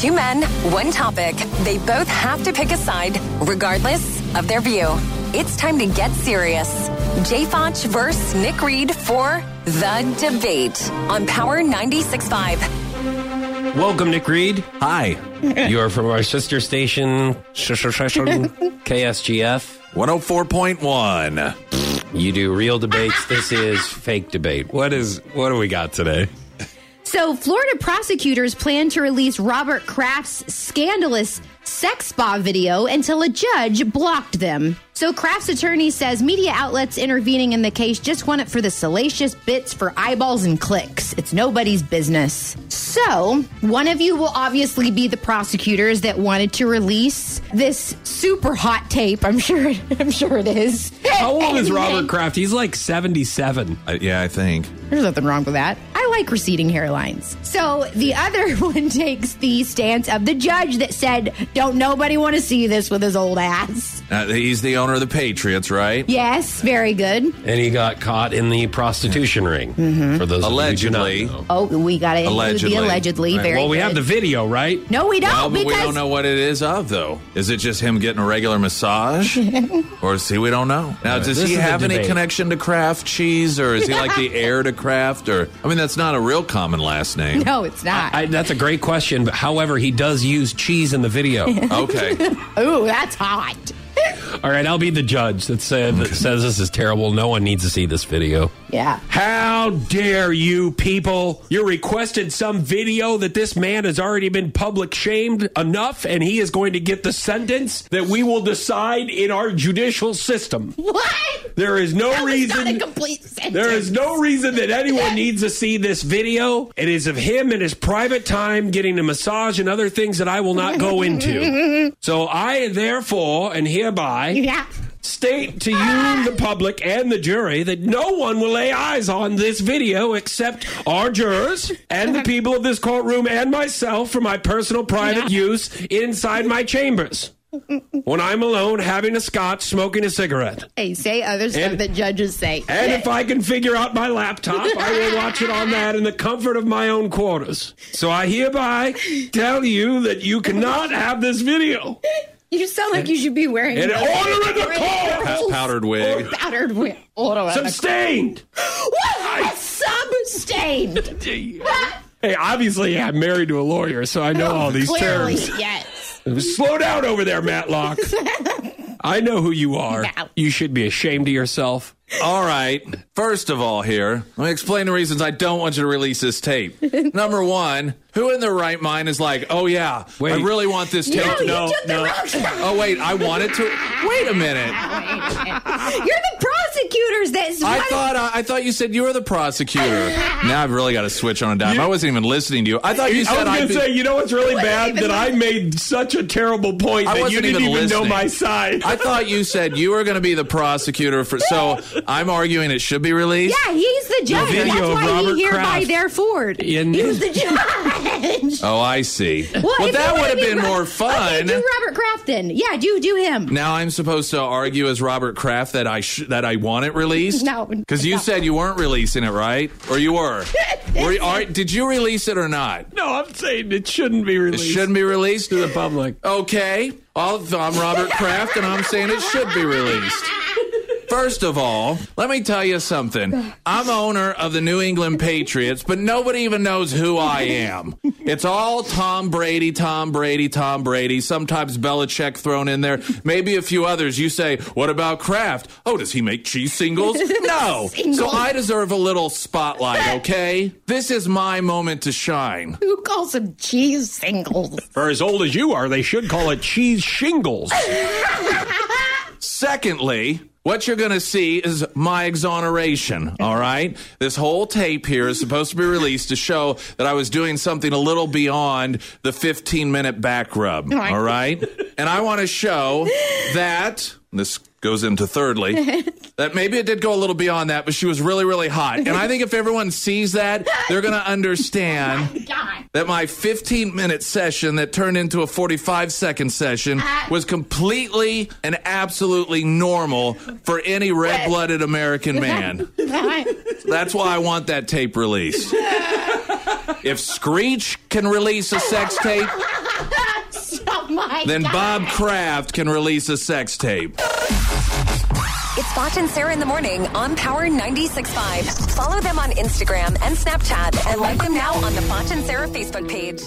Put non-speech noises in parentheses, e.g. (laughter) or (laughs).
Two men, one topic. They both have to pick a side, regardless of their view. It's time to get serious. Jay Foch versus Nick Reed for The Debate on Power 96.5. Welcome, Nick Reed. Hi. (laughs) You are from our sister station, (laughs) KSGF. 104.1. You do real debates. This is fake debate. What is what do we got today? So, Florida prosecutors plan to release Robert Kraft's scandalous sex spa video until a judge blocked them. So, Kraft's attorney says media outlets intervening in the case just want it for the salacious bits for eyeballs and clicks. It's nobody's business. So, one of you will obviously be the prosecutors that wanted to release this super hot tape. I'm sure. (laughs) I'm sure it is. How old is (laughs) Robert Kraft? He's like 77. Uh, yeah, I think. There's nothing wrong with that. I like receding hairlines. So the (laughs) other one takes the stance of the judge that said, "Don't nobody want to see this with his old ass." Uh, he's the owner of the Patriots, right? Yes, very good. And he got caught in the prostitution ring. For those Allegedly. Who do not know. Oh, we got to Allegedly. The allegedly. Right, Very well, we good. have the video, right? No, we don't Well, but because we don't know what it is of, though. Is it just him getting a regular massage? (laughs) or see, we don't know. Now, does This he have any connection to Kraft cheese, or is he like (laughs) the heir to Kraft? Or I mean, that's not a real common last name. No, it's not. I, that's a great question. But however, he does use cheese in the video. (laughs) Okay. Ooh, that's hot. All right, I'll be the judge that said that says this is terrible. No one needs to see this video. Yeah. How dare you people? You requested some video that this man has already been public shamed enough, and he is going to get the sentence that we will decide in our judicial system. What? There is no That was reason. not a complete sentence. There is no reason that anyone needs to see this video. It is of him in his private time getting a massage and other things that I will not go into. (laughs) so I therefore and hereby Yeah. state to you, ah. the public, and the jury that no one will lay eyes on this video except our jurors and the (laughs) people of this courtroom and myself for my personal private use inside my chambers. When I'm alone having a scotch, smoking a cigarette. Hey, say other stuff And- that judges say. And if I can figure out my laptop, I will watch it on that in the comfort of my own quarters. So I hereby tell you that you cannot have this video. You sound like you should be wearing In those- order of the court, powdered wig. powdered wig. Order of the- sustained. (gasps) What? Substained. (laughs) (laughs) Hey, obviously I'm married to a lawyer, so I know all these Clearly, terms. yes. Slow down over there, Matlock. (laughs) I know who you are. No. You should be ashamed of yourself. All right. First of all, here, let me explain the reasons I don't want you to release this tape. (laughs) Number one, who in their right mind is like, oh, yeah, wait. I really want this tape? No, you no, took the no. wrong side. Oh, wait, I wanted to. (laughs) Wait a minute. You're the prosecutors that. I thought I, I thought you said you were the prosecutor. (laughs) now I've really got to switch on a dime. I wasn't even listening to you. I thought you I said was going to say, you know what's really bad? That I made such a terrible point I that you wasn't didn't even even know listening. my side. I thought you said you were going to be the prosecutor for. So (laughs) I'm arguing it should be released. Yeah, he's the judge. video That's of why Robert he hereby Kraft therefore. in- he was the judge. Oh, I see. Well, well if that you would wanna have be been Ro- more Okay, fun. do Robert Kraft then. Yeah, do do him. Now I'm supposed to argue as Robert Kraft that I sh- that I want it released. (laughs) No. because you No. said you weren't releasing it, right? Or you were? (laughs) were you, are, did you release it or not? no, I'm saying it shouldn't be released. It shouldn't be released to the public. Okay, I'll, I'm Robert (laughs) Kraft, and I'm saying it should be released. First of all, let me tell you something. I'm owner of the New England Patriots, but nobody even knows who I am. It's all Tom Brady, Tom Brady, Tom Brady. Sometimes Belichick thrown in there. Maybe a few others. You say, what about Kraft? Oh, does he make cheese singles? (laughs) No. Singles. So I deserve a little spotlight, okay? This is my moment to shine. Who calls them cheese singles? For as old as you are, they should call it cheese shingles. (laughs) Secondly, what you're going to see is my exoneration, all right? This whole tape here is supposed to be released to show that I was doing something a little beyond the 15 minute back rub, all right? (laughs) And I want to show that this goes into thirdly (laughs) that maybe it did go a little beyond that, but she was really, really hot. And I think if everyone sees that, they're going to understand. (laughs) that my 15 minute session that turned into a 45 second session uh-huh. was completely and absolutely normal for any red blooded American man. (laughs) That's why I want that tape released. (laughs) If Screech can release a sex tape, (laughs) my then God. Bob Kraft can release a sex tape. It's Foch and Sarah in the morning on Power 96.5. Follow them on Instagram and Snapchat and like them now on the Foch and Sarah Facebook page.